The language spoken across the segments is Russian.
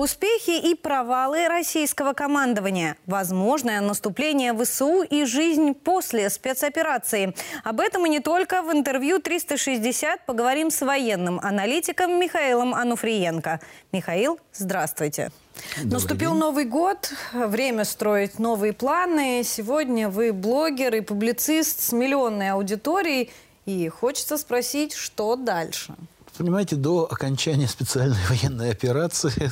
Успехи и провалы российского командования, возможное наступление ВСУ и жизнь после спецоперации. Об этом и не только в интервью 360 поговорим с военным аналитиком Михаилом Ануфриенко. Михаил, здравствуйте. Добрый Наступил день. Новый год, время строить новые планы. Сегодня вы блогер и публицист с миллионной аудиторией. И хочется спросить, что дальше? Понимаете, до окончания специальной военной операции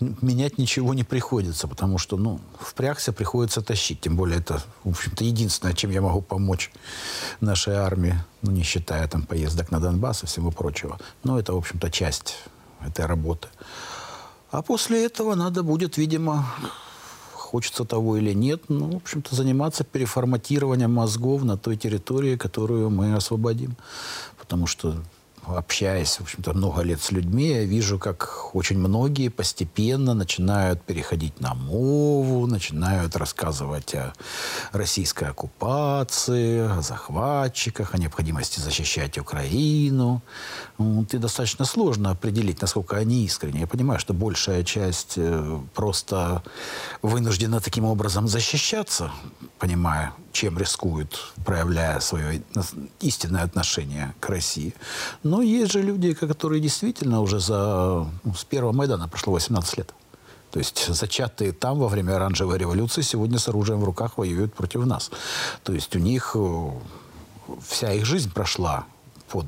менять ничего не приходится, потому что, ну, впрягся, приходится тащить. Тем более это, в общем-то, единственное, чем я могу помочь нашей армии, ну, не считая там поездок на Донбасс и всего прочего. Но это, в общем-то, часть этой работы. А после этого надо будет, видимо, хочется того или нет, ну, в общем-то, заниматься переформатированием мозгов на той территории, которую мы освободим. Потому что общаясь, в общем-то, много лет с людьми, я вижу, как очень многие постепенно начинают переходить на мову, начинают рассказывать о российской оккупации, о захватчиках, о необходимости защищать Украину. Вот, и достаточно сложно определить, насколько они искренне. Я понимаю, что большая часть э, просто вынуждена таким образом защищаться, понимая, чем рискуют, проявляя свое истинное отношение к России. Но есть же люди, которые действительно уже за, ну, с первого Майдана прошло 18 лет. То есть зачатые там во время оранжевой революции сегодня с оружием в руках воюют против нас. То есть у них э, вся их жизнь прошла под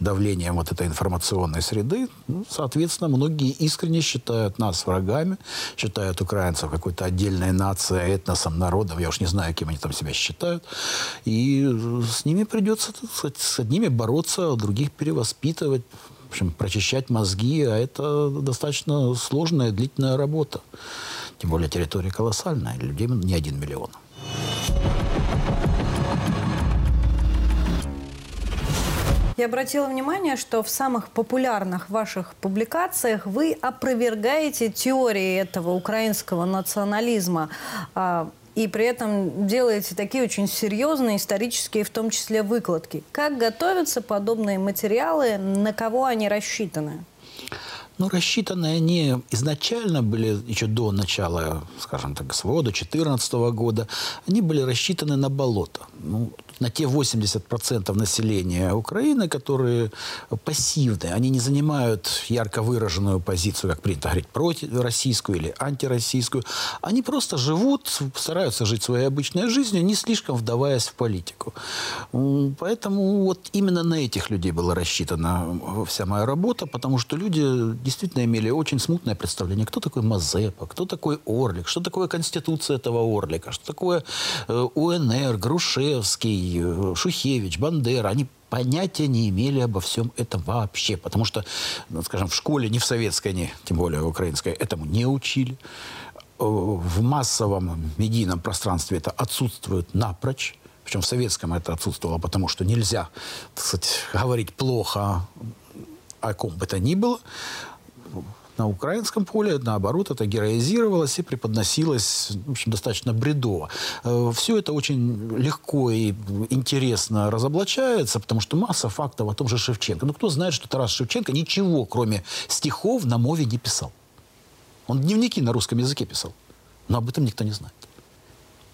давлением вот этой информационной среды, ну, соответственно, многие искренне считают нас врагами, считают украинцев какой-то отдельной нацией, этносом, народом, я уж не знаю, кем они там себя считают, и с ними придется, сказать, с одними бороться, других перевоспитывать, в общем, прочищать мозги, а это достаточно сложная, длительная работа. Тем более территория колоссальная, людей не один миллион. Я обратила внимание, что в самых популярных ваших публикациях вы опровергаете теории этого украинского национализма а, и при этом делаете такие очень серьезные исторические, в том числе, выкладки. Как готовятся подобные материалы, на кого они рассчитаны? Ну, рассчитаны они изначально были, еще до начала, скажем так, СВО, до 2014 года, они были рассчитаны на болото. Ну, на те 80% населения Украины, которые пассивные, они не занимают ярко выраженную позицию, как принято говорить, против российскую или антироссийскую. Они просто живут, стараются жить своей обычной жизнью, не слишком вдаваясь в политику. Поэтому вот именно на этих людей была рассчитана вся моя работа, потому что люди действительно имели очень смутное представление, кто такой Мазепа, кто такой Орлик, что такое конституция этого Орлика, что такое э, УНР, Грушевский, Шухевич, Бандера, они понятия не имели обо всем этом вообще. Потому что, ну, скажем, в школе, не в советской, не, тем более украинской, этому не учили. Э, в массовом медийном пространстве это отсутствует напрочь. Причем в советском это отсутствовало, потому что нельзя, так сказать, говорить плохо о ком бы то ни было на украинском поле, наоборот, это героизировалось и преподносилось в общем, достаточно бредово. Э, Все это очень легко и интересно разоблачается, потому что масса фактов о том же Шевченко. Ну, кто знает, что Тарас Шевченко ничего, кроме стихов, на мове не писал. Он дневники на русском языке писал. Но об этом никто не знает.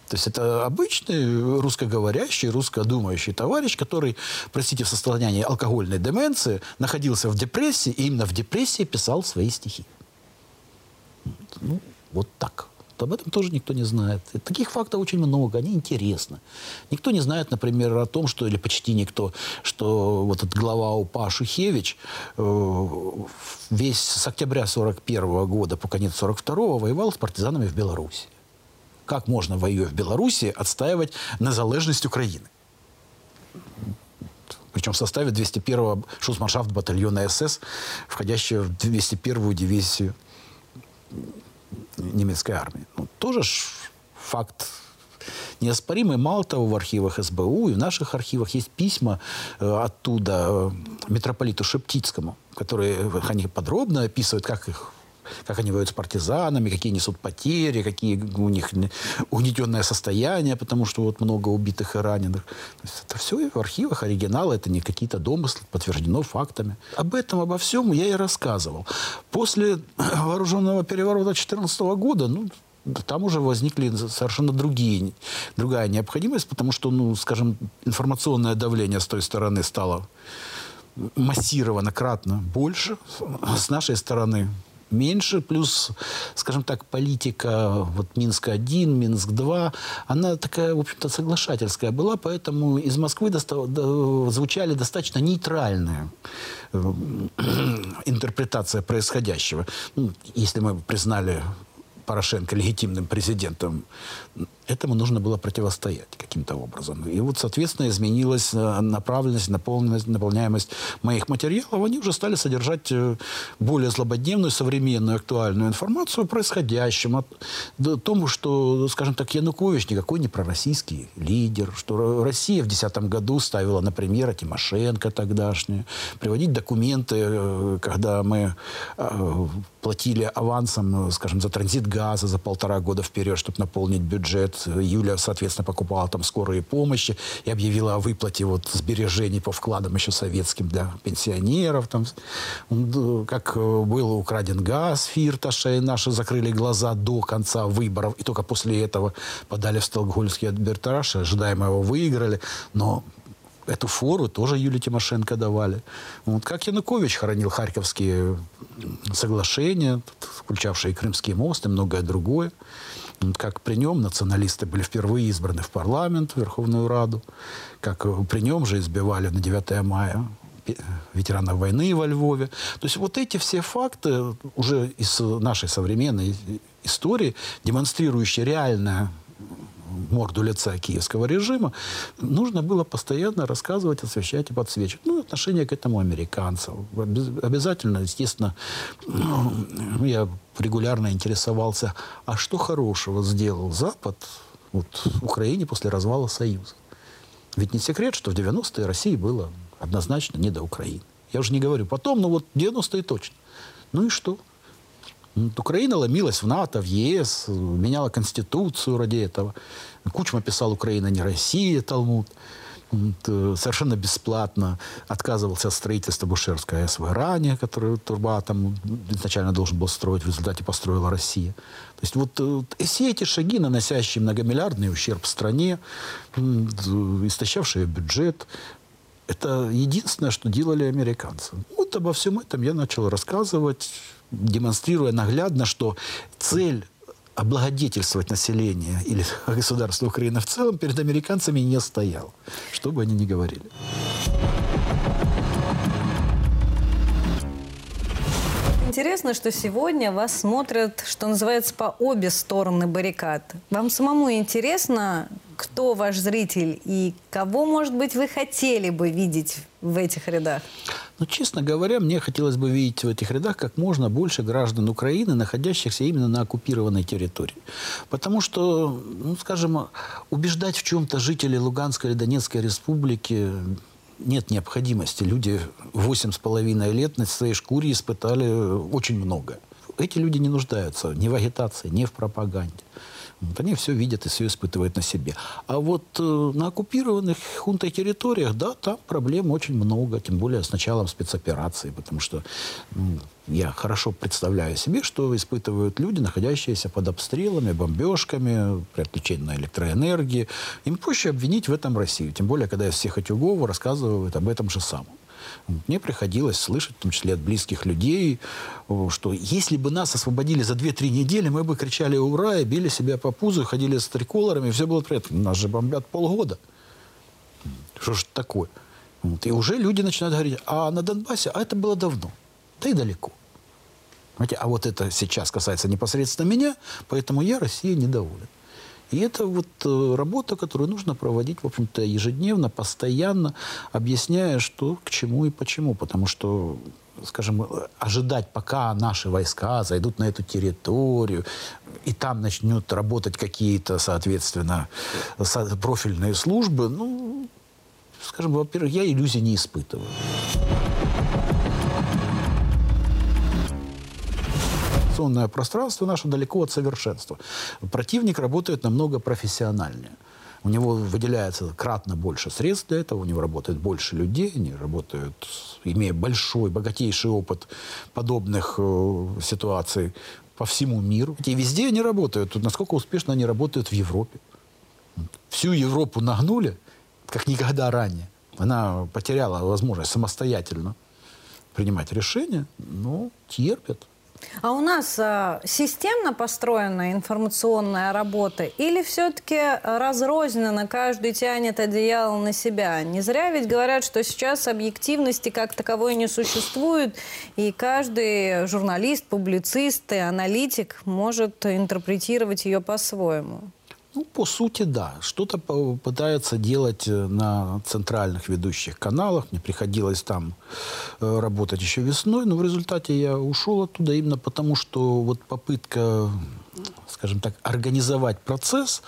То есть это обычный русскоговорящий, русскодумающий товарищ, который, простите, в состоянии алкогольной деменции находился в депрессии, и именно в депрессии писал свои стихи. Ну, вот так. Об этом тоже никто не знает. И таких фактов очень много, они интересны. Никто не знает, например, о том, что, или почти никто, что вот этот глава УПА Шухевич э, весь с октября 41 года по конец 42 воевал с партизанами в Беларуси как можно, воюя в Беларуси, отстаивать незалежность Украины. Причем в составе 201-го шусмаршафт батальона СС, входящего в 201-ю дивизию немецкой армии. Ну, тоже ж факт неоспоримый. Мало того, в архивах СБУ и в наших архивах есть письма э, оттуда э, митрополиту Шептицкому, которые они подробно описывают, как их как они воюют с партизанами, какие несут потери, какие у них угнетенное состояние, потому что вот много убитых и раненых. это все в архивах, оригиналы, это не какие-то домыслы, подтверждено фактами. Об этом, обо всем я и рассказывал. После вооруженного переворота 2014 года, ну, там уже возникли совершенно другие, другая необходимость, потому что, ну, скажем, информационное давление с той стороны стало массировано кратно больше. С нашей стороны меньше, плюс, скажем так, политика вот Минск-1, Минск-2, она такая, в общем-то, соглашательская была, поэтому из Москвы доста- до- звучали достаточно нейтральные э, интерпретация происходящего. Ну, если мы признали Порошенко легитимным президентом, этому нужно было противостоять каким-то образом. И вот, соответственно, изменилась э, направленность, наполненность, наполняемость моих материалов. Они уже стали содержать э, более злободневную, современную, актуальную информацию о происходящем, о том, что, скажем так, Янукович никакой не пророссийский лидер, что Россия в 2010 году ставила на премьера Тимошенко тогдашнюю, приводить документы, э, когда мы платили авансом, скажем, за транзит газа за полтора года вперед, чтобы наполнить бюджет. Юля, соответственно, покупала там скорые помощи и объявила о выплате вот сбережений по вкладам еще советским для пенсионеров. Там, как был украден газ Фирташа, и наши закрыли глаза до конца выборов, и только после этого подали в Стокгольмский арбитраж, ожидаемо его выиграли. Но эту фору тоже Юлии Тимошенко давали. Вот как Янукович хоронил Харьковские соглашения, включавшие Крымский мост и многое другое. Как при нем националисты были впервые избраны в парламент, в Верховную Раду. Как при нем же избивали на 9 мая ветеранов войны во Львове. То есть вот эти все факты уже из нашей современной истории, демонстрирующие реальное морду лица киевского режима, нужно было постоянно рассказывать, освещать и подсвечивать. Ну, отношение к этому американцев. Обязательно, естественно, я регулярно интересовался, а что хорошего сделал Запад вот, Украине после развала Союза? Ведь не секрет, что в 90-е России было однозначно не до Украины. Я уже не говорю потом, но вот 90-е точно. Ну и что? Украина ломилась в НАТО, в ЕС, меняла конституцию ради этого. Кучма писал «Украина не Россия», Талмуд. Э, совершенно бесплатно отказывался от строительства Бушерской АЭС в Иране, которую Турбатом изначально должен был строить, в результате построила Россия. То есть вот, э, все эти шаги, наносящие многомиллиардный ущерб стране, истощавшие бюджет, это единственное, что делали американцы. Вот обо всем этом я начал рассказывать, демонстрируя наглядно, что цель облагодетельствовать население или государство Украины в целом перед американцами не стоял, что бы они ни говорили. Интересно, что сегодня вас смотрят, что называется, по обе стороны баррикад. Вам самому интересно, кто ваш зритель и кого, может быть, вы хотели бы видеть в этих рядах? Ну, честно говоря, мне хотелось бы видеть в этих рядах как можно больше граждан Украины, находящихся именно на оккупированной территории. Потому что, ну, скажем, убеждать в чем-то жителей Луганской или Донецкой республики нет необходимости. Люди восемь с половиной лет на своей шкуре испытали очень много. Эти люди не нуждаются ни в агитации, ни в пропаганде. Вот они все видят и все испытывают на себе. А вот э, на оккупированных хунтой территориях, да, там проблем очень много, тем более с началом спецоперации, потому что ну, я хорошо представляю себе, что испытывают люди, находящиеся под обстрелами, бомбежками, при отключении на электроэнергии. Им проще обвинить в этом Россию, тем более, когда из всех утюгов рассказывают об этом же самом. Мне приходилось слышать, в том числе от близких людей, что если бы нас освободили за 2-3 недели, мы бы кричали «Ура!» и били себя по пузу, ходили с триколорами, и все было приятно. Нас же бомбят полгода. Что ж такое? Вот. И уже люди начинают говорить, а на Донбассе, а это было давно, да и далеко. Понимаете, а вот это сейчас касается непосредственно меня, поэтому я России недоволен. И это вот э, работа, которую нужно проводить, в общем-то, ежедневно, постоянно, объясняя, что к чему и почему. Потому что скажем, ожидать, пока наши войска зайдут на эту территорию, и там начнут работать какие-то, соответственно, профильные службы, ну, скажем, во-первых, я иллюзий не испытываю. Информационное пространство наше далеко от совершенства. Противник работает намного профессиональнее. У него выделяется кратно больше средств для этого, у него работает больше людей, они работают, имея большой, богатейший опыт подобных э, ситуаций по всему миру. И везде они работают. Насколько успешно они работают в Европе. Всю Европу нагнули, как никогда ранее. Она потеряла возможность самостоятельно принимать решения, но терпят. А у нас а, системно построена информационная работа или все-таки разрозненно, каждый тянет одеяло на себя? Не зря ведь говорят, что сейчас объективности как таковой не существует, и каждый журналист, публицист и аналитик может интерпретировать ее по-своему. Ну, по сути, да. Что-то пытается делать э, на центральных ведущих каналах. Мне приходилось там э, работать еще весной, но в результате я ушел оттуда именно потому, что вот попытка скажем так, организовать процесс,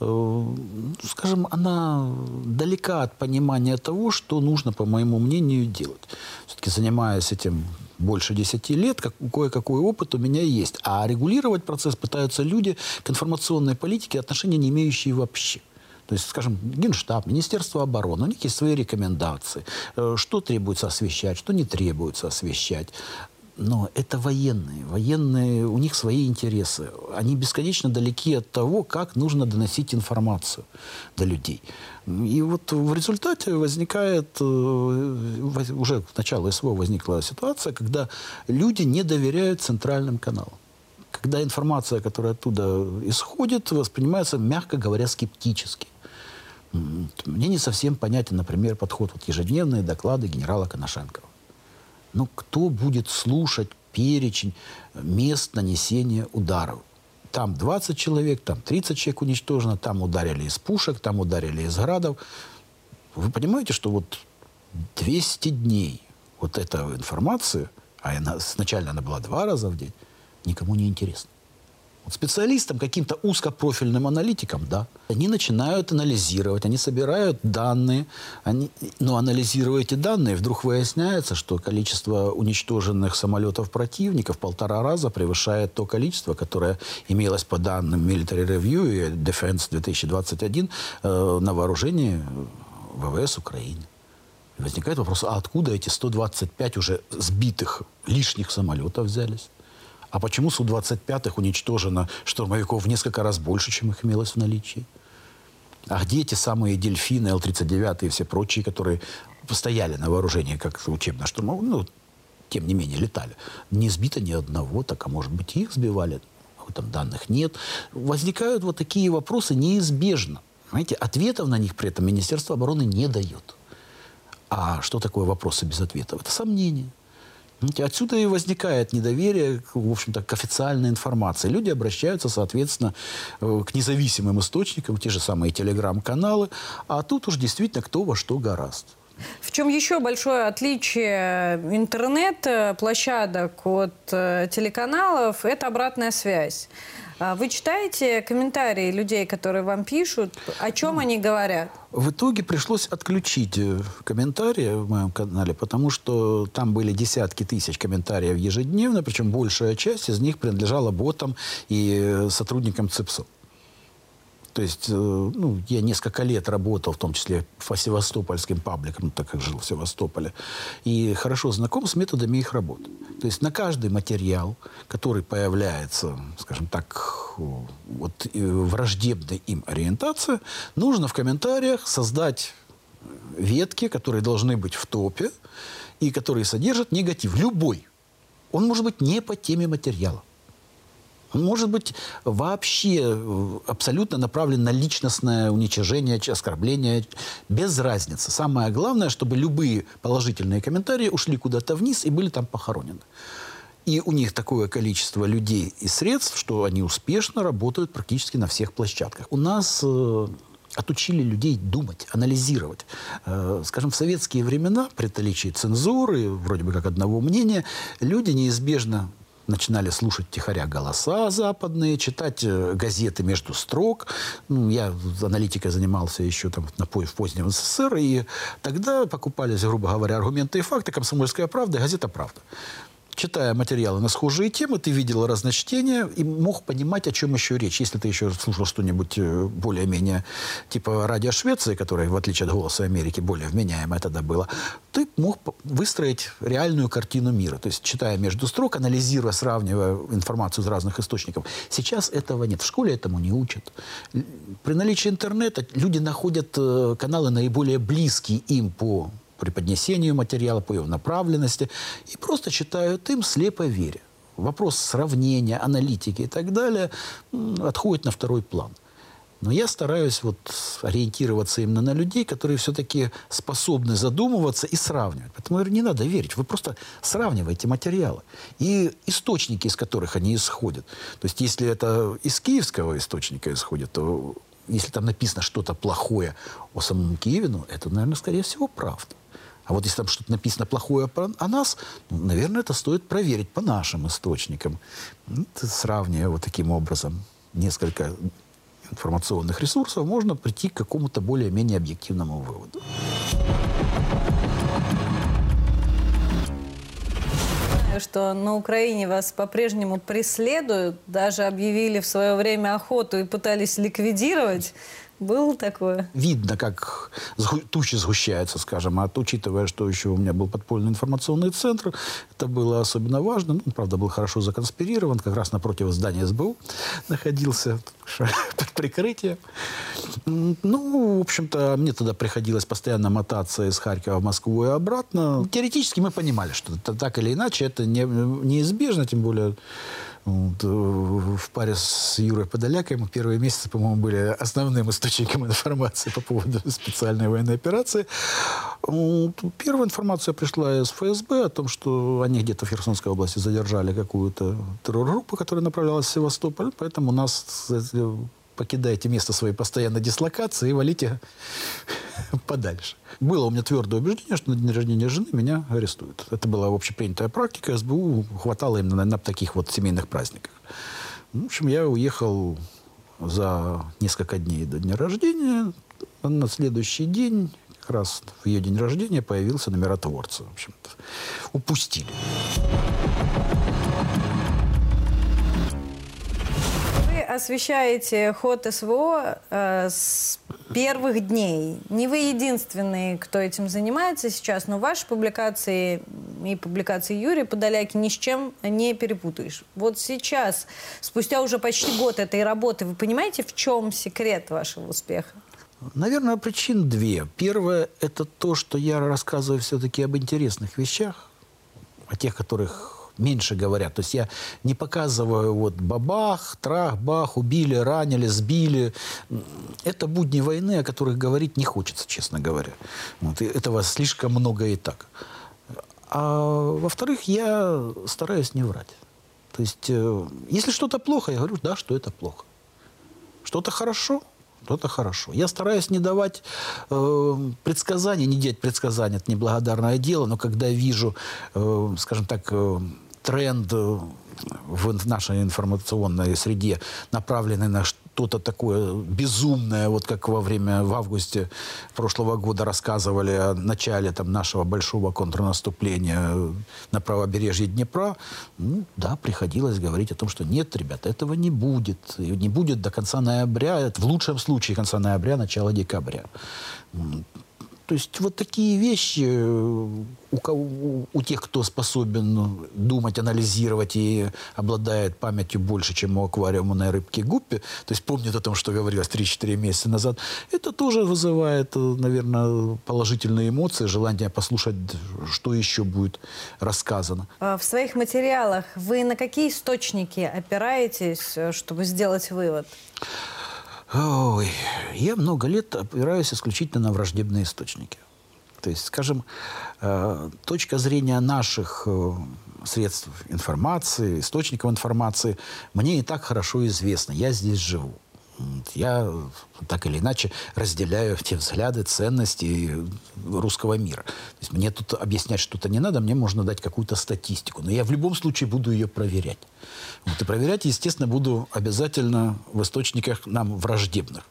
э, ну, скажем, она далека от понимания того, что нужно, по моему мнению, делать. Все-таки занимаясь этим больше 10 лет, как, кое-какой опыт у меня есть. А регулировать процесс пытаются люди к информационной политике отношения не имеющие вообще. То есть, скажем, Генштаб, Министерство обороны, у них есть свои рекомендации, э, что требуется освещать, что не требуется освещать. Но это военные. Военные, у них свои интересы. Они бесконечно далеки от того, как нужно доносить информацию до людей. И вот в результате возникает, э, уже к началу СВО возникла ситуация, когда люди не доверяют центральным каналам. Когда информация, которая оттуда исходит, воспринимается, мягко говоря, скептически. Мне не совсем понятен, например, подход вот ежедневные доклады генерала Коношенкова. Ну, кто будет слушать перечень мест нанесения ударов? Там 20 человек, там 30 человек уничтожено, там ударили из пушек, там ударили из градов. Вы понимаете, что вот 200 дней вот эта информация, а она, сначала она была два раза в день, никому не интересна. Специалистам, каким-то узкопрофильным аналитикам, да, они начинают анализировать, они собирают данные, они, но анализируя эти данные, вдруг выясняется, что количество уничтоженных самолетов противника в полтора раза превышает то количество, которое имелось по данным Military Review и Defense 2021 э, на вооружении ВВС Украины. И возникает вопрос, а откуда эти 125 уже сбитых лишних самолетов взялись? А почему Су-25 уничтожено штурмовиков в несколько раз больше, чем их имелось в наличии? А где эти самые дельфины, Л-39 и все прочие, которые постояли на вооружении как учебно штурмовых, ну, тем не менее, летали. Не сбито ни одного, так, а может быть, их сбивали. Этом данных нет. Возникают вот такие вопросы неизбежно. Знаете, ответов на них при этом Министерство обороны не дает. А что такое вопросы без ответов? Это сомнение. Отсюда и возникает недоверие, в общем-то, к официальной информации. Люди обращаются, соответственно, э, к независимым источникам, те же самые телеграм-каналы, а тут уж действительно кто во что гораст. В чем еще большое отличие интернет-площадок от э, телеканалов – это обратная связь. А вы читаете комментарии людей, которые вам пишут? О чем они говорят? В итоге пришлось отключить э, комментарии в моем канале, потому что там были десятки тысяч комментариев ежедневно, причем большая часть из них принадлежала ботам и э, сотрудникам ЦИПСО. То есть, э, ну, я несколько лет работал, в том числе по севастопольским пабликам, так как жил в Севастополе, и хорошо знаком с методами их работы. То есть на каждый материал, который появляется, скажем так, вот, враждебной им ориентации, нужно в комментариях создать ветки, которые должны быть в топе, и которые содержат негатив, любой. Он может быть не по теме материала. Он может быть вообще э, абсолютно направлен на личностное уничижение, оскорбление, без разницы. Самое главное, чтобы любые положительные комментарии ушли куда-то вниз и были там похоронены. И у них такое количество людей и средств, что они успешно работают практически на всех площадках. У нас э, отучили людей думать, анализировать. Э, скажем, в советские времена, при наличии цензуры, вроде бы как одного мнения, люди неизбежно начинали слушать тихоря голоса западные, читать э, газеты между строк. Ну, я аналитикой занимался еще там на, в позднем СССР, и тогда покупались, грубо говоря, аргументы и факты, «Комсомольская правда» и газета «Правда». Читая материалы на схожие темы, ты видел разночтения и мог понимать, о чем еще речь. Если ты еще слушал что-нибудь э, более-менее типа радио Швеции, которое, в отличие от «Голоса Америки», более вменяемое тогда было, ты мог выстроить реальную картину мира. То есть, читая между строк, анализируя, сравнивая информацию из разных источников. Сейчас этого нет. В школе этому не учат. При наличии интернета люди находят э, каналы наиболее близкие им по преподнесению материала, по его направленности, и просто читают им слепо веря. Вопрос сравнения, аналитики и так далее отходит на второй план. Но я стараюсь вот ориентироваться именно на людей, которые все-таки способны задумываться и сравнивать. Поэтому говорю, не надо верить. Вы просто сравниваете материалы. И источники, из которых они исходят. То есть, если это из киевского источника исходит, то если там написано что-то плохое о самом Киеве, ну, это, наверное, скорее всего, правда. А вот если там что-то написано плохое о нас, ну, наверное, это стоит проверить по нашим источникам. Ну, сравнивая вот таким образом несколько информационных ресурсов, можно прийти к какому-то более-менее объективному выводу. что на Украине вас по-прежнему преследуют, даже объявили в свое время охоту и пытались ликвидировать. Было такое? Видно, как тучи сгущаются, скажем. А учитывая, что еще у меня был подпольный информационный центр, это было особенно важно. Ну, правда, был хорошо законспирирован. Как раз напротив здания СБУ находился под прикрытием. Ну, в общем-то, мне тогда приходилось постоянно мотаться из Харькова в Москву и обратно. Теоретически мы понимали, что так или иначе это не, неизбежно, тем более вот, э, в паре с Юрой Подоляком первые месяцы, по-моему, были основным источником информации по поводу специальной военной операции. Вот, первая информация пришла из ФСБ о том, что они где-то в Херсонской области задержали какую-то террор-группу, которая направлялась в Севастополь, поэтому нас покидайте место своей постоянной дислокации и валите подальше. Было у меня твердое убеждение, что на день рождения жены меня арестуют. Это была общепринятая практика. СБУ хватало именно на, на таких вот семейных праздниках. В общем, я уехал за несколько дней до дня рождения. На следующий день, как раз в ее день рождения, появился на миротворце. В общем упустили. Освещаете ход СВО э, с первых дней. Не вы единственный, кто этим занимается сейчас, но ваши публикации и публикации Юрия Подоляки ни с чем не перепутаешь. Вот сейчас, спустя уже почти год этой работы, вы понимаете, в чем секрет вашего успеха? Наверное, причин две. Первое – это то, что я рассказываю все-таки об интересных вещах, о тех, которых меньше говорят. То есть я не показываю вот бабах, трах, бах, убили, ранили, сбили. Это будни войны, о которых говорить не хочется, честно говоря. Вот, этого слишком много и так. А во-вторых, я стараюсь не врать. То есть, э, если что-то плохо, я говорю, да, что это плохо. Что-то хорошо – то это хорошо. Я стараюсь не давать э, предсказания, не делать предсказания, это неблагодарное дело, но когда вижу, э, скажем так, э, тренд э, в нашей информационной среде, направленный на что-то такое безумное, вот как во время, в августе прошлого года рассказывали о начале там, нашего большого контрнаступления на правобережье Днепра, ну, да, приходилось говорить о том, что нет, ребята, этого не будет. И не будет до конца ноября, в лучшем случае конца ноября, начала декабря. То есть вот такие вещи э, у, кого, у тех, кто способен думать, анализировать и обладает памятью больше, чем у аквариумной рыбки Гуппи, то есть помнит о том, что говорилось 3-4 месяца назад, это тоже вызывает, э, наверное, положительные эмоции, желание послушать, что еще будет рассказано. А в своих материалах вы на какие источники опираетесь, э, чтобы сделать вывод? Ой, я много лет опираюсь исключительно на враждебные источники. То есть, скажем, э, точка зрения наших э, средств информации, источников информации мне и так хорошо известна. Я здесь живу. Я так или иначе разделяю те взгляды, ценности русского мира. То есть мне тут объяснять что-то не надо, мне можно дать какую-то статистику. Но я в любом случае буду ее проверять. Вот, и проверять, естественно, буду обязательно в источниках нам враждебных.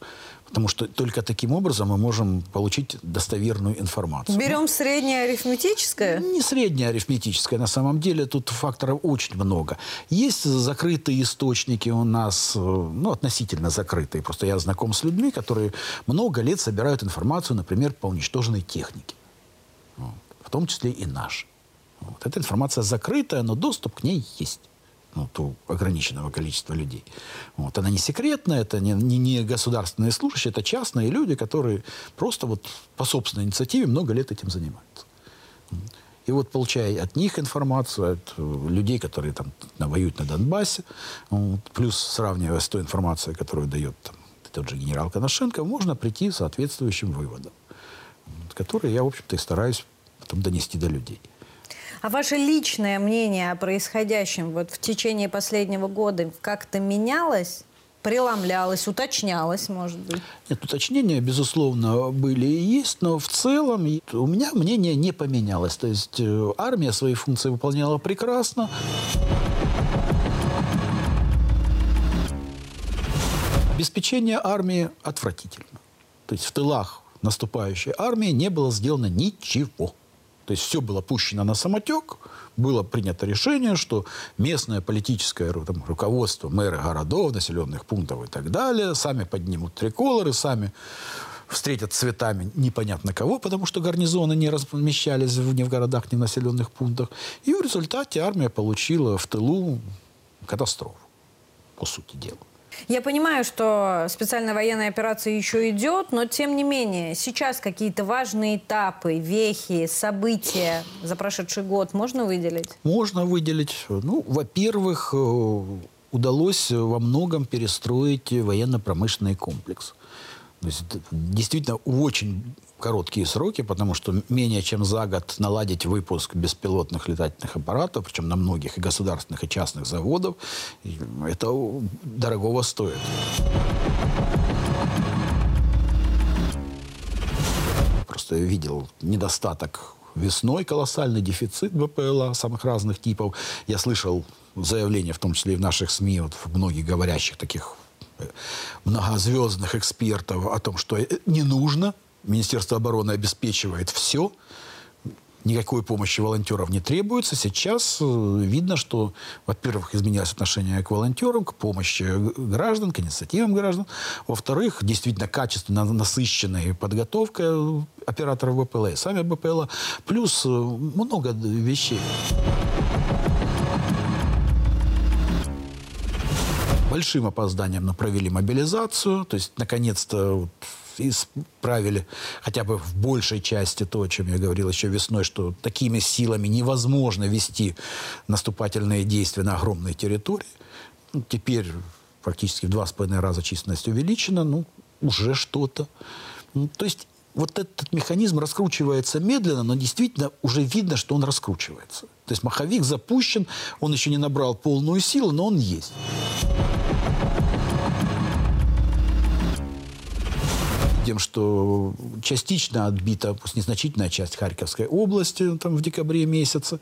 Потому что только таким образом мы можем получить достоверную информацию. Берем среднее арифметическое? Не среднее арифметическое. На самом деле тут факторов очень много. Есть закрытые источники у нас, э, ну, относительно закрытые. Просто я знаком с людьми, которые много лет собирают информацию, например, по уничтоженной технике. Вот. В том числе и нашей. Вот. Эта информация закрытая, но доступ к ней есть ну, у ограниченного количества людей. Вот. Она не секретная, это не, не, не государственные служащие, это частные люди, которые просто вот по собственной инициативе много лет этим занимаются. И вот получая от них информацию, от э, людей, которые там воюют на Донбассе, вот, плюс сравнивая с той информацией, которую дает там, тот же генерал Коношенко, можно прийти к соответствующим выводам, которые я, в общем-то, и стараюсь потом донести до людей. А ваше личное мнение о происходящем вот в течение последнего года как-то менялось? преломлялось, уточнялось, может быть? Нет, уточнения, безусловно, были и есть, но в целом у меня мнение не поменялось. То есть э, армия свои функции выполняла прекрасно. Обеспечение армии отвратительно. То есть в тылах наступающей армии не было сделано ничего. То есть все было пущено на самотек, было принято решение, что местное политическое там, руководство, мэры городов, населенных пунктов и так далее, сами поднимут триколоры, сами встретят цветами непонятно кого, потому что гарнизоны не размещались ни в городах, ни в населенных пунктах. И в результате армия получила в тылу катастрофу, по сути дела. Я понимаю, что специальная военная операция еще идет, но тем не менее, сейчас какие-то важные этапы, вехи, события за прошедший год можно выделить? Можно выделить. Ну, во-первых, э, удалось во многом перестроить военно-промышленный комплекс. То есть, действительно, очень короткие сроки, потому что менее чем за год наладить выпуск беспилотных летательных аппаратов, причем на многих и государственных, и частных заводов, это дорогого стоит. Просто я видел недостаток весной, колоссальный дефицит БПЛА самых разных типов. Я слышал заявления, в том числе и в наших СМИ, вот, многих говорящих таких э, многозвездных экспертов о том, что не нужно Министерство обороны обеспечивает все, никакой помощи волонтеров не требуется. Сейчас э, видно, что, во-первых, изменилось отношение к волонтерам, к помощи граждан, к инициативам граждан. Во-вторых, действительно качественно насыщенная подготовка операторов БПЛА и сами БПЛА. Плюс э, много вещей. Большим опозданием провели мобилизацию. То есть, наконец-то, исправили хотя бы в большей части то, о чем я говорил еще весной, что такими силами невозможно вести наступательные действия на огромной территории. Ну, теперь практически в два с половиной раза численность увеличена, ну, уже что-то. Ну, то есть вот этот механизм раскручивается медленно, но действительно уже видно, что он раскручивается. То есть маховик запущен, он еще не набрал полную силу, но он есть. Тем, что частично отбита незначительная часть Харьковской области там, в декабре месяце,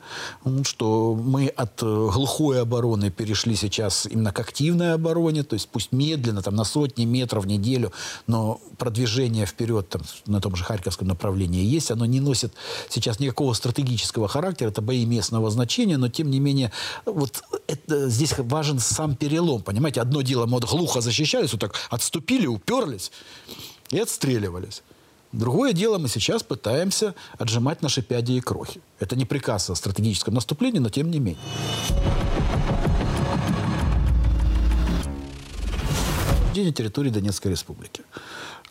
что мы от э, глухой обороны перешли сейчас именно к активной обороне, то есть пусть медленно, там, на сотни метров в неделю, но продвижение вперед там, на том же Харьковском направлении есть, оно не носит сейчас никакого стратегического характера, это бои местного значения, но тем не менее вот это, здесь важен сам перелом, понимаете, одно дело мы вот глухо защищались, вот так отступили, уперлись, и отстреливались. Другое дело, мы сейчас пытаемся отжимать наши пяди и крохи. Это не приказ о стратегическом наступлении, но тем не менее. территории Донецкой Республики.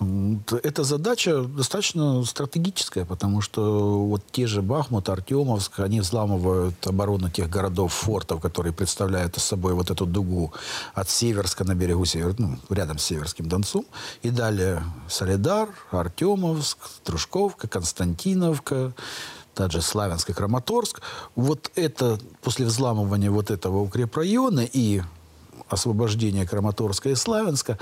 Эта задача достаточно стратегическая, потому что вот те же Бахмут, Артемовск, они взламывают оборону тех городов, фортов, которые представляют собой вот эту дугу от Северска на берегу Север, ну, рядом с Северским Донцом, и далее Солидар, Артемовск, Трушковка, Константиновка, также Славянск и Краматорск. Вот это, после взламывания вот этого укрепрайона и освобождения Краматорска и Славянска,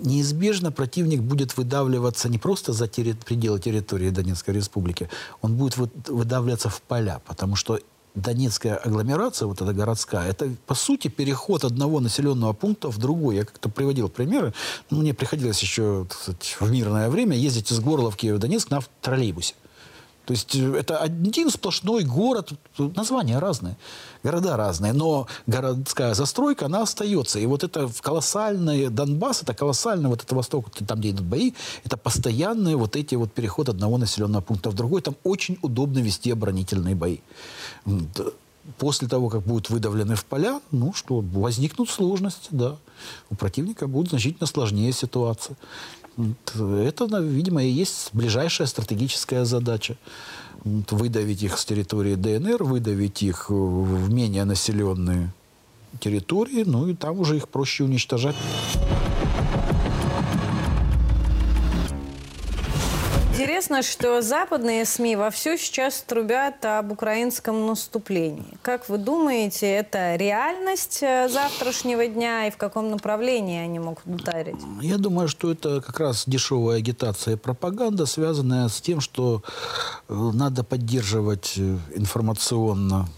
неизбежно противник будет выдавливаться не просто за терри пределы территории Донецкой Республики, он будет выдавливаться в поля, потому что Донецкая агломерация, вот эта городская, это, по сути, переход одного населенного пункта в другой. Я как-то приводил примеры. Мне приходилось еще сказать, в мирное время ездить из Горловки в Донецк на троллейбусе. То есть э, это один сплошной город, названия разные, города разные, но городская застройка, она остается. И вот это колоссальный Донбасс, это колоссальный вот это восток, там, где идут бои, это постоянные вот эти вот переход одного населенного пункта в другой. Там очень удобно вести оборонительные бои. После того, как будут выдавлены в поля, ну что, возникнут сложности, да. У противника будет значительно сложнее ситуация. Это, видимо, и есть ближайшая стратегическая задача. Выдавить их с территории ДНР, выдавить их в менее населенные территории, ну и там уже их проще уничтожать. Интересно, что западные СМИ вовсю сейчас трубят об украинском наступлении. Как вы думаете, это реальность э, завтрашнего дня и в каком направлении они могут ударить? Я думаю, что это как раз дешевая агитация и пропаганда, связанная с тем, что э, надо поддерживать э, информационно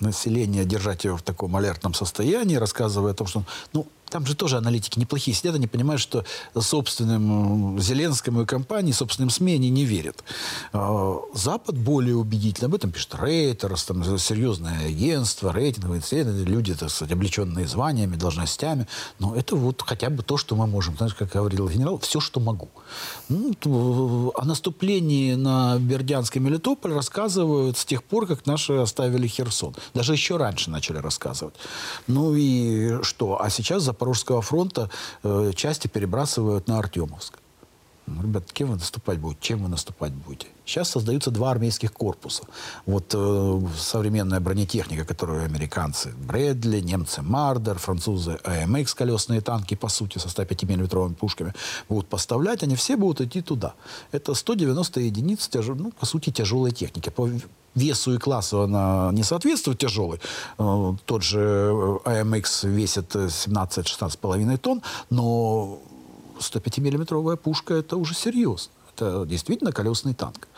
население, держать его в таком алертном состоянии, рассказывая о том, что ну, там же тоже аналитики неплохие сидят, они понимают, что собственным Зеленскому и компании, собственным СМИ они не верят. А, Запад более убедительно. Об этом пишет Рейтерс, там серьезное агентство, рейтинговые исследователи, люди, так сказать, облеченные званиями, должностями. Но это вот хотя бы то, что мы можем. Знаешь, как говорил генерал, все, что могу. Ну, о наступлении на Бердянский Мелитополь рассказывают с тех пор, как наши оставили Херсон. Даже еще раньше начали рассказывать. Ну и что? А сейчас за Запорожского фронта э, части перебрасывают на Артемовск. Ну, ребят, кем вы наступать будете? Чем вы наступать будете? Сейчас создаются два армейских корпуса. Вот э, современная бронетехника, которую американцы Брэдли, немцы Мардер, французы АМХ, колесные танки, по сути, со 105-миллиметровыми пушками будут поставлять, они все будут идти туда. Это 190 единиц, тяж... ну, по сути, тяжелой техники. По весу и классу она не соответствует тяжелой. Э, тот же АМХ весит 17-16,5 тонн, но 105-миллиметровая пушка это уже серьезно. Это действительно колесный танк.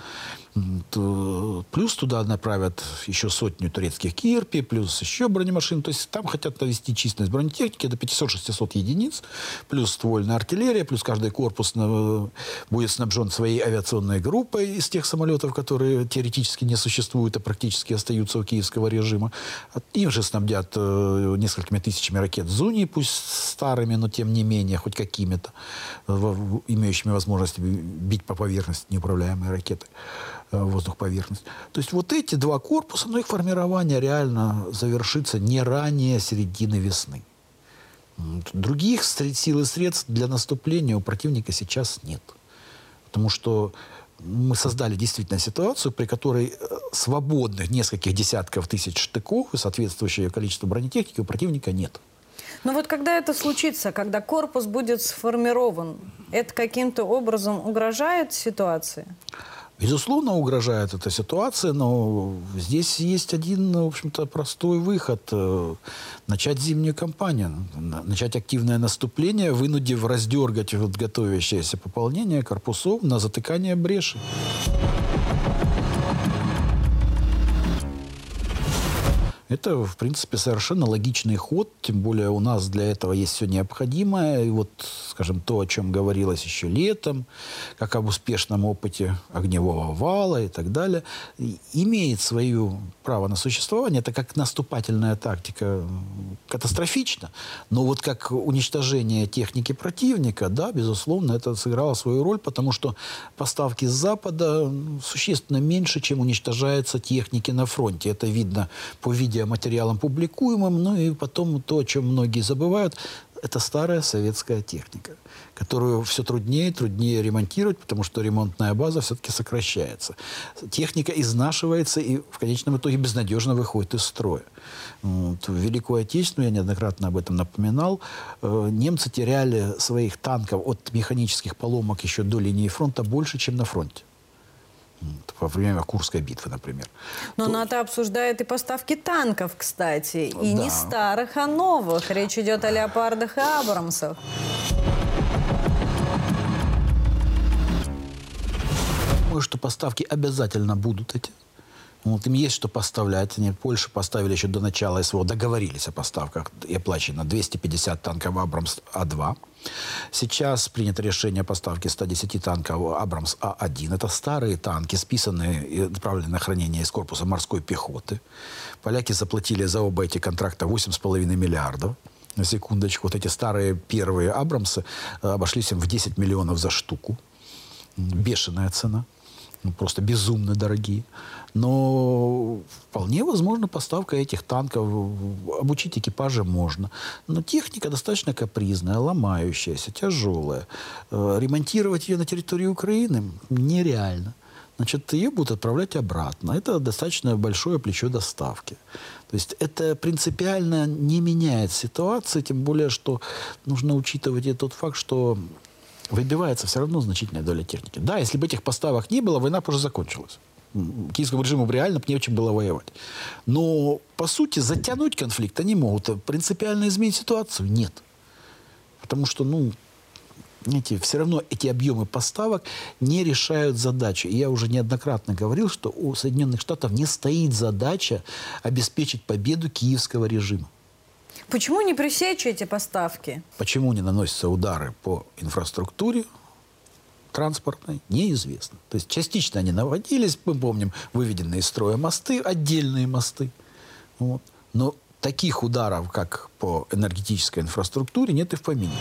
Плюс туда направят еще сотню турецких кирпи, плюс еще бронемашин. То есть там хотят довести численность бронетехники до 500-600 единиц, плюс ствольная артиллерия, плюс каждый корпус будет снабжен своей авиационной группой из тех самолетов, которые теоретически не существуют, а практически остаются у киевского режима. Им же снабдят э, несколькими тысячами ракет Зуни, пусть старыми, но тем не менее, хоть какими-то, имеющими возможность бить по поверхности неуправляемые ракеты. Э, воздух-поверхность. То есть вот эти два корпуса, но их формирование реально завершится не ранее середины весны. Других сил и средств для наступления у противника сейчас нет. Потому что мы создали действительно ситуацию, при которой э, свободных нескольких десятков тысяч штыков и соответствующее количество бронетехники у противника нет. Но вот когда это случится, когда корпус будет сформирован, это каким-то образом угрожает ситуации? Безусловно, угрожает эта ситуация, но здесь есть один, в общем-то, простой выход. Э, начать зимнюю кампанию, начать активное наступление, вынудив раздергать вот готовящееся пополнение корпусов на затыкание бреши. Это, в принципе, совершенно логичный ход, тем более у нас для этого есть все необходимое. И вот, скажем, то, о чем говорилось еще летом, как об успешном опыте огневого вала и так далее, имеет свое право на существование. Это как наступательная тактика катастрофично, но вот как уничтожение техники противника, да, безусловно, это сыграло свою роль, потому что поставки с Запада существенно меньше, чем уничтожается техники на фронте. Это видно по видео материалам публикуемым, ну и потом то, о чем многие забывают, это старая советская техника, которую все труднее и труднее ремонтировать, потому что ремонтная база все-таки сокращается. Техника изнашивается и в конечном итоге безнадежно выходит из строя. Вот. В Великую Отечественную, я неоднократно об этом напоминал, э, немцы теряли своих танков от механических поломок еще до линии фронта больше, чем на фронте во время Курской битвы, например. Но то... НАТО обсуждает и поставки танков, кстати. И да. не старых, а новых. Речь идет о леопардах и абрамсах. Думаю, что поставки обязательно будут эти Вот, им есть что поставлять. Они Польше поставили еще до начала СВО, договорились о поставках и оплачено 250 танков «Абрамс А-2». Сейчас принято решение о поставке 110 танков «Абрамс А-1». Это старые танки, списанные и отправленные на хранение из корпуса морской пехоты. Поляки заплатили за оба эти контракта 8,5 миллиардов. На секундочку, вот эти старые первые «Абрамсы» обошлись им в 10 миллионов за штуку. Бешеная цена ну, просто безумно дорогие. Но вполне возможно поставка этих танков. Обучить экипажи можно. Но техника достаточно капризная, ломающаяся, тяжелая. Э, ремонтировать ее на территории Украины нереально. Значит, ее будут отправлять обратно. Это достаточно большое плечо доставки. То есть это принципиально не меняет ситуации, тем более, что нужно учитывать и тот факт, что выбивается все равно значительная доля техники. Да, если бы этих поставок не было, война бы уже закончилась. Киевскому режиму реально не очень было воевать. Но, по сути, затянуть конфликт они могут. Принципиально изменить ситуацию? Нет. Потому что, ну, знаете, все равно эти объемы поставок не решают задачи. И я уже неоднократно говорил, что у Соединенных Штатов не стоит задача обеспечить победу киевского режима. Почему не пресечь эти поставки? Почему не наносятся удары по инфраструктуре транспортной, неизвестно. То есть частично они наводились, мы помним, выведенные из строя мосты, отдельные мосты. Вот. Но таких ударов, как по энергетической инфраструктуре, нет и в помине.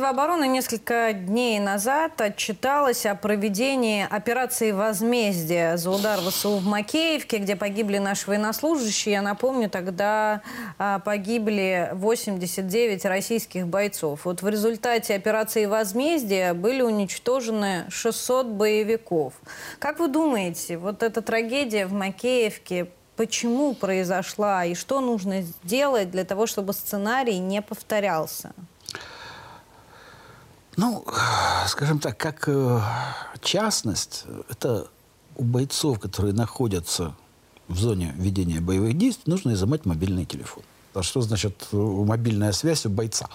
Министерство обороны несколько дней назад отчиталось о проведении операции «Возмездие» за удар ВСУ в Макеевке, где погибли наши военнослужащие. Я напомню, тогда а, погибли 89 российских бойцов. Вот в результате операции «Возмездие» были уничтожены 600 боевиков. Как вы думаете, вот эта трагедия в Макеевке почему произошла и что нужно сделать для того, чтобы сценарий не повторялся? Ну, скажем так, как э, частность, это у бойцов, которые находятся в зоне ведения боевых действий, нужно изымать мобильный телефон. А что значит э, мобильная связь у бойца?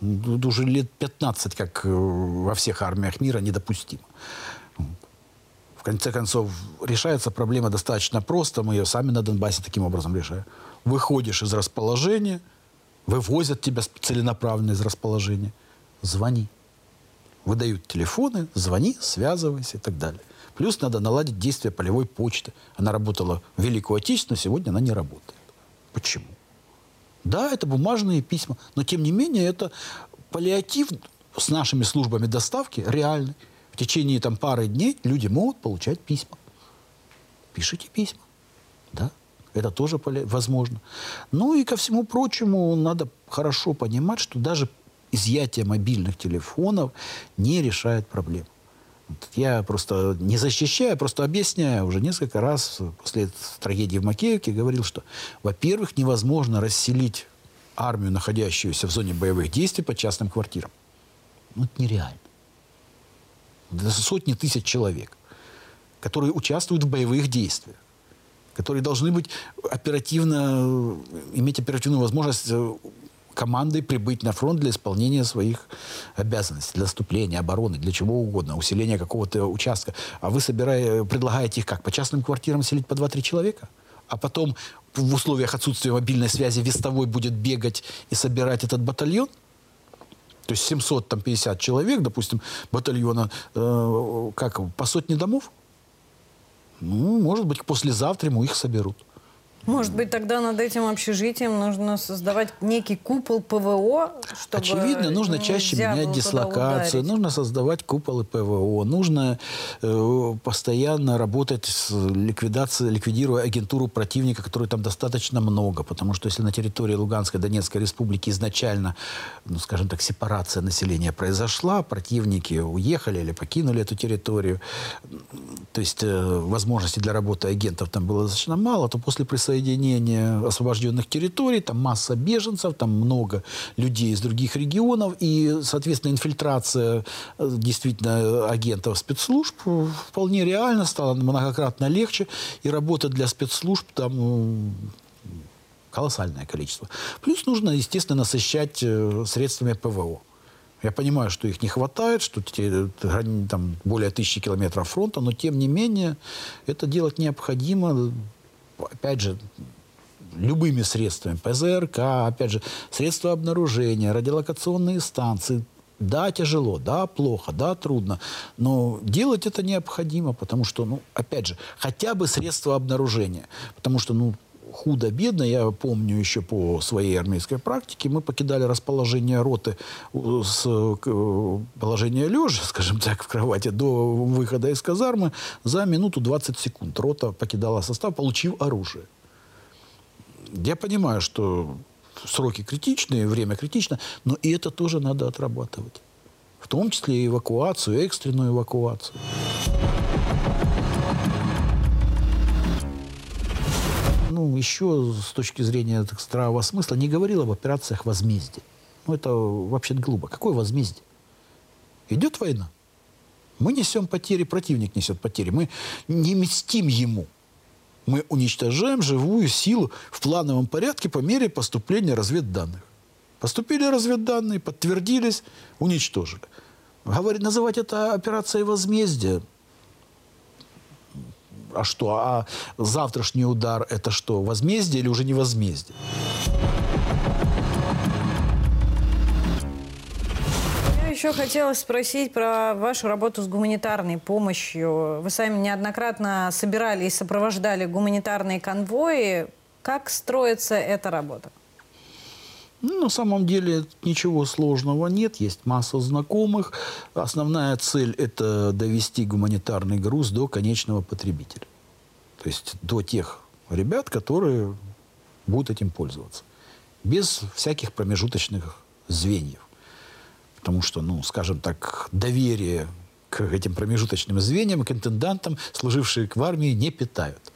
Тут уже лет 15, как э, во всех армиях мира, недопустимо. В конце концов, решается проблема достаточно просто. Мы ее сами на Донбассе таким образом решаем. Выходишь из расположения, вывозят тебя целенаправленно из расположения. Звони выдают телефоны, звони, связывайся и так далее. Плюс надо наладить действие полевой почты. Она работала в Великую Отечественную, сегодня она не работает. Почему? Да, это бумажные письма, но тем не менее это паллиатив с нашими службами доставки реальный. В течение там, пары дней люди могут получать письма. Пишите письма. Да, это тоже возможно. Ну и ко всему прочему надо хорошо понимать, что даже изъятие мобильных телефонов не решает проблем. Я просто не защищаю, просто объясняю. Уже несколько раз после трагедии в Макеевке говорил, что, во-первых, невозможно расселить армию, находящуюся в зоне боевых действий, по частным квартирам. Ну, это нереально. Это сотни тысяч человек, которые участвуют в боевых действиях которые должны быть оперативно, иметь оперативную возможность командой прибыть на фронт для исполнения своих обязанностей, для наступления, обороны, для чего угодно, усиления какого-то участка. А вы собирая, предлагаете их как? По частным квартирам селить по 2-3 человека? А потом в условиях отсутствия мобильной связи вестовой будет бегать и собирать этот батальон? То есть 750 человек, допустим, батальона, э, как, по сотне домов? Ну, может быть, послезавтра ему их соберут. Может быть, тогда над этим общежитием нужно создавать некий купол ПВО, чтобы Очевидно, нужно чаще менять дислокацию, нужно создавать куполы ПВО, нужно э, постоянно работать с ликвидацией, ликвидируя агентуру противника, которой там достаточно много, потому что если на территории Луганской, Донецкой республики изначально, ну, скажем так, сепарация населения произошла, противники уехали или покинули эту территорию, то есть э, возможностей для работы агентов там было достаточно мало, то после присоединения освобожденных территорий, там масса беженцев, там много людей из других регионов, и, соответственно, инфильтрация э, действительно агентов спецслужб вполне реально стала многократно легче, и работа для спецслужб там ну, колоссальное количество. Плюс нужно, естественно, насыщать э, средствами ПВО. Я понимаю, что их не хватает, что те, там более тысячи километров фронта, но тем не менее это делать необходимо. Опять же, любыми средствами. ПЗРК, опять же, средства обнаружения, радиолокационные станции. Да, тяжело, да, плохо, да, трудно. Но делать это необходимо, потому что, ну, опять же, хотя бы средства обнаружения. Потому что, ну, худо-бедно, я помню еще по своей армейской практике, мы покидали расположение роты с положения лежа, скажем так, в кровати, до выхода из казармы за минуту 20 секунд. Рота покидала состав, получив оружие. Я понимаю, что сроки критичные, время критично, но и это тоже надо отрабатывать. В том числе и эвакуацию, экстренную эвакуацию. Ну, еще с точки зрения так, здравого смысла не говорил об операциях возмездия. Ну, это вообще глупо. Какое возмездие? Идет война. Мы несем потери, противник несет потери. Мы не мстим ему. Мы уничтожаем живую силу в плановом порядке по мере поступления разведданных. Поступили разведданные, подтвердились, уничтожили. Говорит, называть это операцией возмездия. А что? А завтрашний удар это что? Возмездие или уже не возмездие? еще хотела спросить про вашу работу с гуманитарной помощью. Вы сами неоднократно собирали и сопровождали гуманитарные конвои. Как строится эта работа? Ну, на самом деле ничего сложного нет, есть масса знакомых. Основная цель – это довести гуманитарный груз до конечного потребителя. То есть до тех ребят, которые будут этим пользоваться. Без всяких промежуточных звеньев. Потому что, ну, скажем так, доверие к этим промежуточным звеньям, к интендантам, служившие в армии, не питают.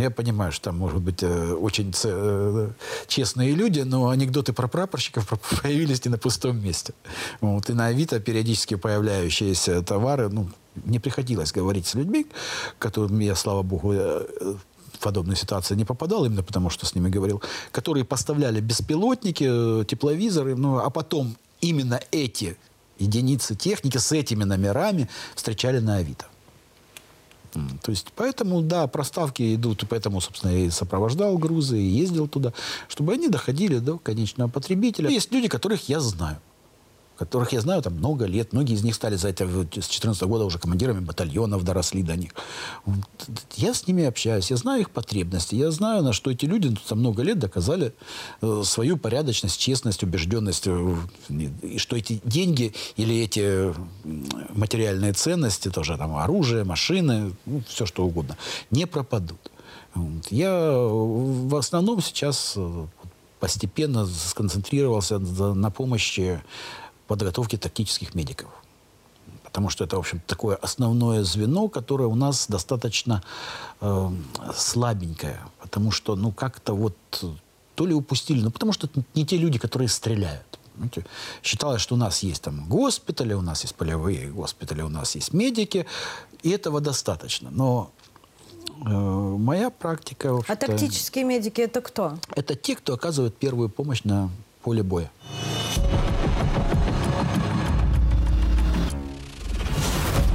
Я понимаю, что там, может быть, э, очень э, честные люди, но анекдоты про прапорщиков появились не на пустом месте. Вот, и на Авито периодически появляющиеся товары, ну, не приходилось говорить с людьми, которым я, слава богу, э, в подобную ситуацию не попадал, именно потому что с ними говорил, которые поставляли беспилотники, тепловизоры, ну, а потом именно эти единицы техники с этими номерами встречали на Авито. То есть, поэтому, да, проставки идут, и поэтому, собственно, я и сопровождал грузы, и ездил туда, чтобы они доходили до конечного потребителя. Есть люди, которых я знаю которых я знаю там много лет. Многие из них стали за это с 2014 года уже командирами батальонов, доросли до них. Я с ними общаюсь, я знаю их потребности, я знаю, на что эти люди за много лет доказали э, свою порядочность, честность, убежденность, э, и что эти деньги или эти материальные ценности, тоже там оружие, машины, ну, все что угодно, не пропадут. Я в основном сейчас э, постепенно сконцентрировался на помощи подготовки тактических медиков. Потому что это, в общем, такое основное звено, которое у нас достаточно э, слабенькое. Потому что, ну, как-то вот то ли упустили, ну, потому что это не те люди, которые стреляют. Знаете, считалось, что у нас есть там госпитали, у нас есть полевые госпитали, у нас есть медики, и этого достаточно. Но э, моя практика... А тактические медики это кто? Это те, кто оказывает первую помощь на поле боя.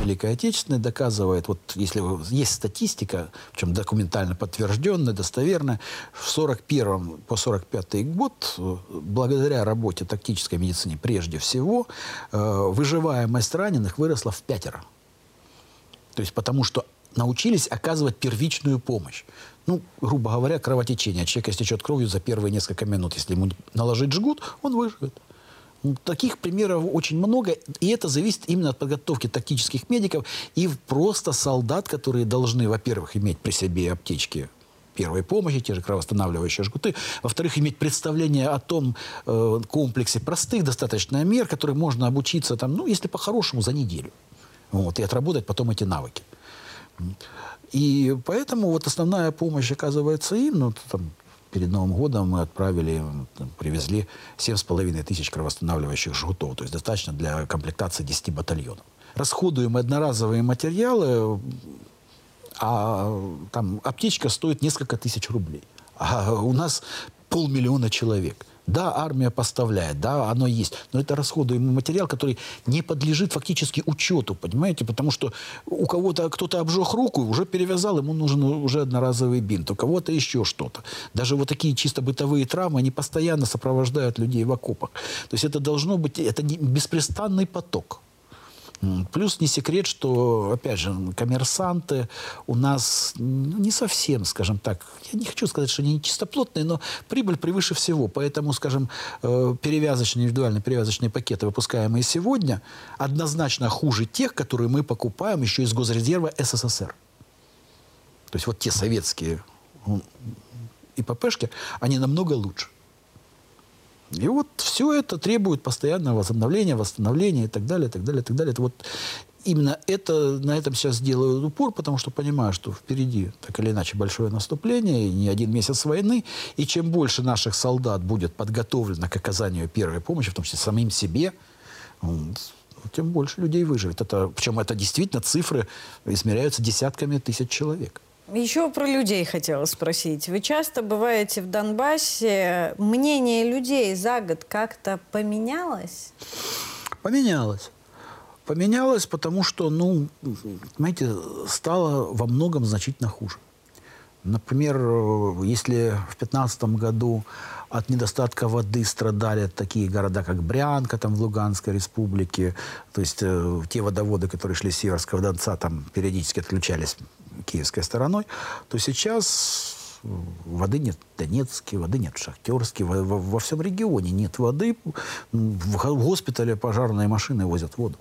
Великой Отечественной доказывает, вот если есть статистика, в чем документально подтвержденная, достоверная, в 41 по 45 год, благодаря работе тактической медицины прежде всего, э, выживаемость раненых выросла в пятеро. То есть потому что научились оказывать первичную помощь. Ну, грубо говоря, кровотечение. Человек истечет кровью за первые несколько минут. Если ему наложить жгут, он выживет. Таких примеров очень много, и это зависит именно от подготовки тактических медиков и просто солдат, которые должны, во-первых, иметь при себе аптечки первой помощи, те же кровоостанавливающие жгуты. Во-вторых, иметь представление о том э, комплексе простых достаточно мер, которые можно обучиться, там, ну, если по-хорошему, за неделю. Вот, и отработать потом эти навыки. И поэтому вот основная помощь оказывается им, ну, там, перед Новым годом мы отправили, привезли 7,5 тысяч кровоостанавливающих жгутов. То есть достаточно для комплектации 10 батальонов. Расходуем одноразовые материалы, а там аптечка стоит несколько тысяч рублей. А у нас полмиллиона человек. Да, армия поставляет, да, оно есть, но это расходуемый материал, который не подлежит фактически учету, понимаете, потому что у кого-то кто-то обжег руку, уже перевязал, ему нужен уже одноразовый бинт, у кого-то еще что-то. Даже вот такие чисто бытовые травмы, они постоянно сопровождают людей в окопах. То есть это должно быть, это беспрестанный поток. Плюс не секрет, что, опять же, коммерсанты у нас ну, не совсем, скажем так, я не хочу сказать, что они чистоплотные, но прибыль превыше всего. Поэтому, скажем, э, перевязочные, индивидуальные перевязочные пакеты, выпускаемые сегодня, однозначно хуже тех, которые мы покупаем еще из госрезерва СССР. То есть вот те советские ИППшки, они намного лучше. И вот все это требует постоянного возобновления, восстановления и так далее, и так далее, и так далее. Это вот именно это, на этом сейчас делаю упор, потому что понимаю, что впереди так или иначе большое наступление, и не один месяц войны, и чем больше наших солдат будет подготовлено к оказанию первой помощи, в том числе самим себе, тем больше людей выживет. Это, причем это действительно цифры измеряются десятками тысяч человек. Еще про людей хотела спросить. Вы часто бываете в Донбассе. Мнение людей за год как-то поменялось? Поменялось. Поменялось, потому что, ну, знаете, стало во многом значительно хуже. Например, если в 2015 году от недостатка воды страдали такие города, как Брянка, там в Луганской республике, то есть э, те водоводы, которые шли с Северского Донца, там периодически отключались киевской стороной, то сейчас воды нет в Донецке, воды нет в Шахтерске, во, во, во всем регионе нет воды. В, госпитале пожарные машины возят воду.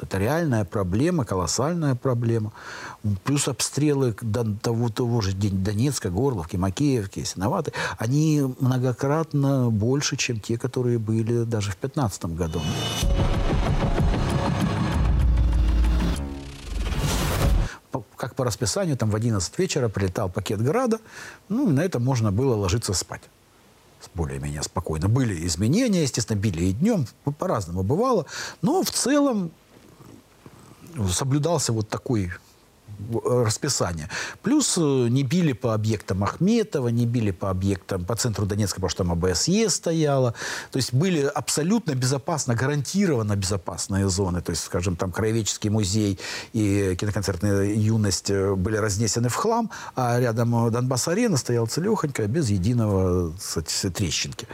Это реальная проблема, колоссальная проблема. Плюс обстрелы того, того же Донецка, Горловки, Макеевки, Синоваты, они многократно больше, чем те, которые были даже в 2015 году. Как по расписанию, там в 11 вечера прилетал пакет града, ну, на это можно было ложиться спать более-менее спокойно. Были изменения, естественно, били и днем, по-разному бывало, но в целом соблюдался вот такой расписание. Плюс э, не били по объектам Ахметова, не били по объектам, по центру Донецка, потому что там АБСЕ стояла. То есть были абсолютно безопасно, гарантированно безопасные зоны. То есть, скажем, там Краеведческий музей и киноконцертная юность э, были разнесены в хлам, а рядом Донбасс-арена стояла целехонькая, без единого кстати, трещинки.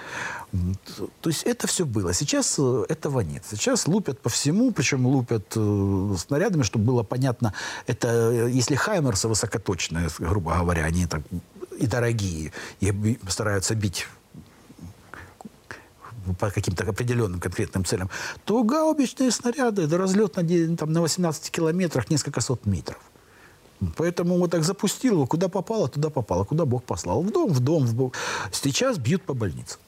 То есть это все было. Сейчас э, этого нет. Сейчас лупят по всему, причем лупят э, снарядами, чтобы было понятно, это э, если хаймерсы высокоточные, грубо говоря, они так и дорогие, и стараются бить по каким-то определенным конкретным целям, то гаубичные снаряды, это разлет на, там, на 18 километрах несколько сот метров. Поэтому вот так запустил, куда попало, туда попало, куда Бог послал. В дом, в дом, в дом. Сейчас бьют по больницам.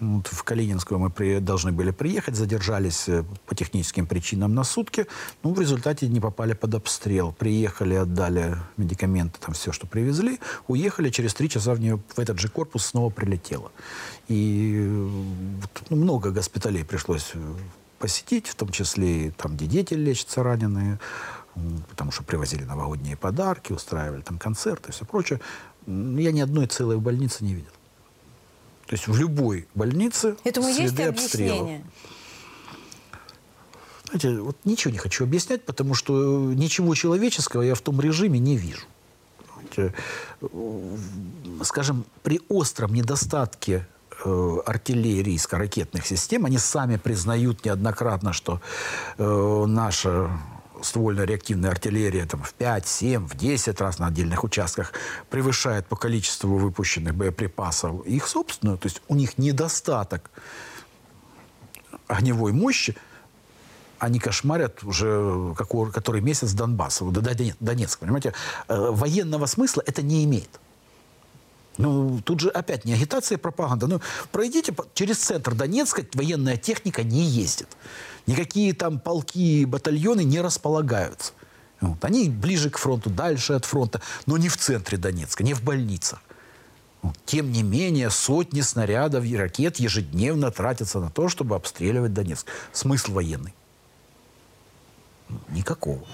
В Калининскую мы при, должны были приехать, задержались э, по техническим причинам на сутки. Ну, в результате не попали под обстрел. Приехали, отдали медикаменты, там все, что привезли. Уехали, через три часа в, нее, в этот же корпус снова прилетело. И ну, много госпиталей пришлось э, посетить, в том числе там, где дети лечатся раненые, потому что привозили новогодние подарки, устраивали там концерты и все прочее. Я ни одной целой больницы не видел. То есть в любой больнице Этому следы есть объяснение? Знаете, вот ничего не хочу объяснять, потому что ничего человеческого я в том режиме не вижу. Скажем, при остром недостатке э, артиллерийско-ракетных систем, они сами признают неоднократно, что э, наша ствольно-реактивная артиллерия там, в 5, 7, в 10 раз на отдельных участках превышает по количеству выпущенных боеприпасов их собственную, то есть у них недостаток огневой мощи, они кошмарят уже какой, который месяц Донбасса, Донецк, понимаете? Э, военного смысла это не имеет. Ну, тут же опять не агитация, а пропаганда. Ну, пройдите через центр Донецка, военная техника не ездит. Никакие там полки, батальоны не располагаются. Вот. Они ближе к фронту, дальше от фронта, но не в центре Донецка, не в больницах. Тем не менее, сотни снарядов и ракет ежедневно тратятся на то, чтобы обстреливать Донецк. Смысл военный? Никакого.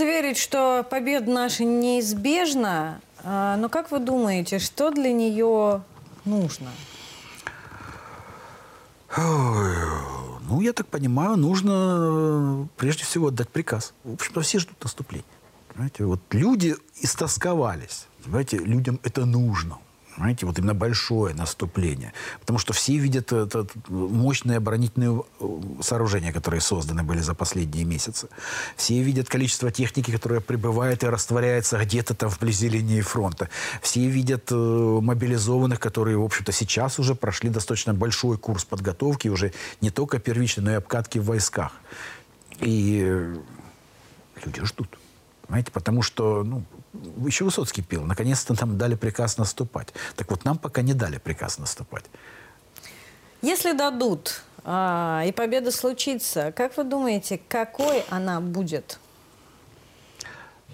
Хочется верить, что победа наша неизбежна. А, но как вы думаете, что для нее нужно? Ну, я так понимаю, нужно э, прежде всего отдать приказ. В общем-то, все ждут наступления. Понимаете, вот люди истосковались. Понимаете, людям это нужно. Понимаете, вот именно большое наступление. Потому что все видят это мощные оборонительные э, сооружения, которые созданы были за последние месяцы. Все видят количество техники, которая прибывает и растворяется где-то там вблизи линии фронта. Все видят э, мобилизованных, которые, в общем-то, сейчас уже прошли достаточно большой курс подготовки, уже не только первичной, но и обкатки в войсках. И э, люди ждут. Понимаете, потому что, ну, еще Высоцкий пел, наконец-то нам дали приказ наступать. Так вот, нам пока не дали приказ наступать. Если дадут, а, и победа случится, как вы думаете, какой она будет?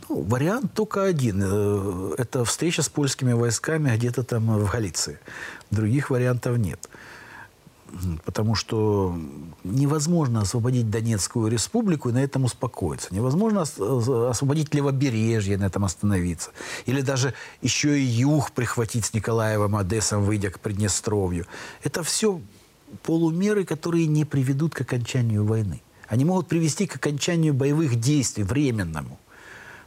Ну, вариант только один. Э, это встреча с польскими войсками где-то там в Галиции. Других вариантов нет потому что невозможно освободить Донецкую республику и на этом успокоиться. Невозможно освободить левобережье на этом остановиться. Или даже еще и юг прихватить с Николаевым, Одессом, выйдя к Приднестровью. Это все полумеры, которые не приведут к окончанию войны. Они могут привести к окончанию боевых действий временному.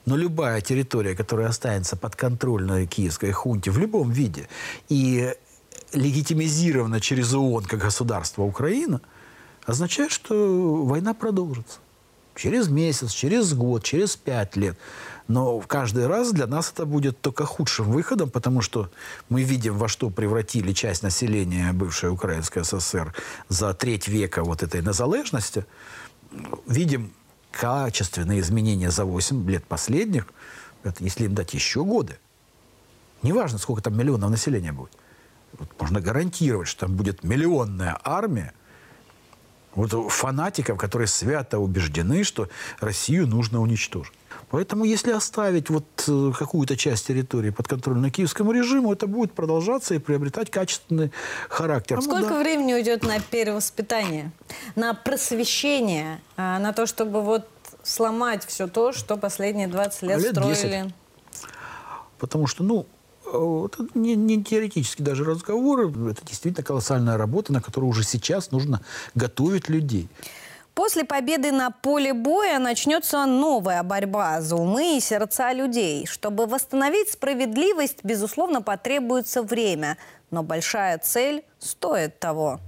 Но любая территория, которая останется под контролем киевской хунте в любом виде, и легитимизирована через ООН как государство Украина, означает, что война продолжится. Через месяц, через год, через пять лет. Но каждый раз для нас это будет только худшим выходом, потому что мы видим, во что превратили часть населения бывшей Украинской ССР за треть века вот этой незалежности. Видим качественные изменения за 8 лет последних, это если им дать еще годы. Неважно, сколько там миллионов населения будет вот можно гарантировать, что там будет миллионная армия вот фанатиков, которые свято убеждены, что Россию нужно уничтожить. Поэтому если оставить вот э, какую-то часть территории под контролем киевскому режиму, это будет продолжаться и приобретать качественный характер. А сколько да. времени уйдет на перевоспитание, на просвещение, а, на то, чтобы вот сломать все то, что последние 20 лет, лет строили? 10. Потому что, ну, это не, не теоретический даже разговор, это действительно колоссальная работа, на которую уже сейчас нужно готовить людей. После победы на поле боя начнется новая борьба за умы и сердца людей. Чтобы восстановить справедливость, безусловно, потребуется время. Но большая цель стоит того.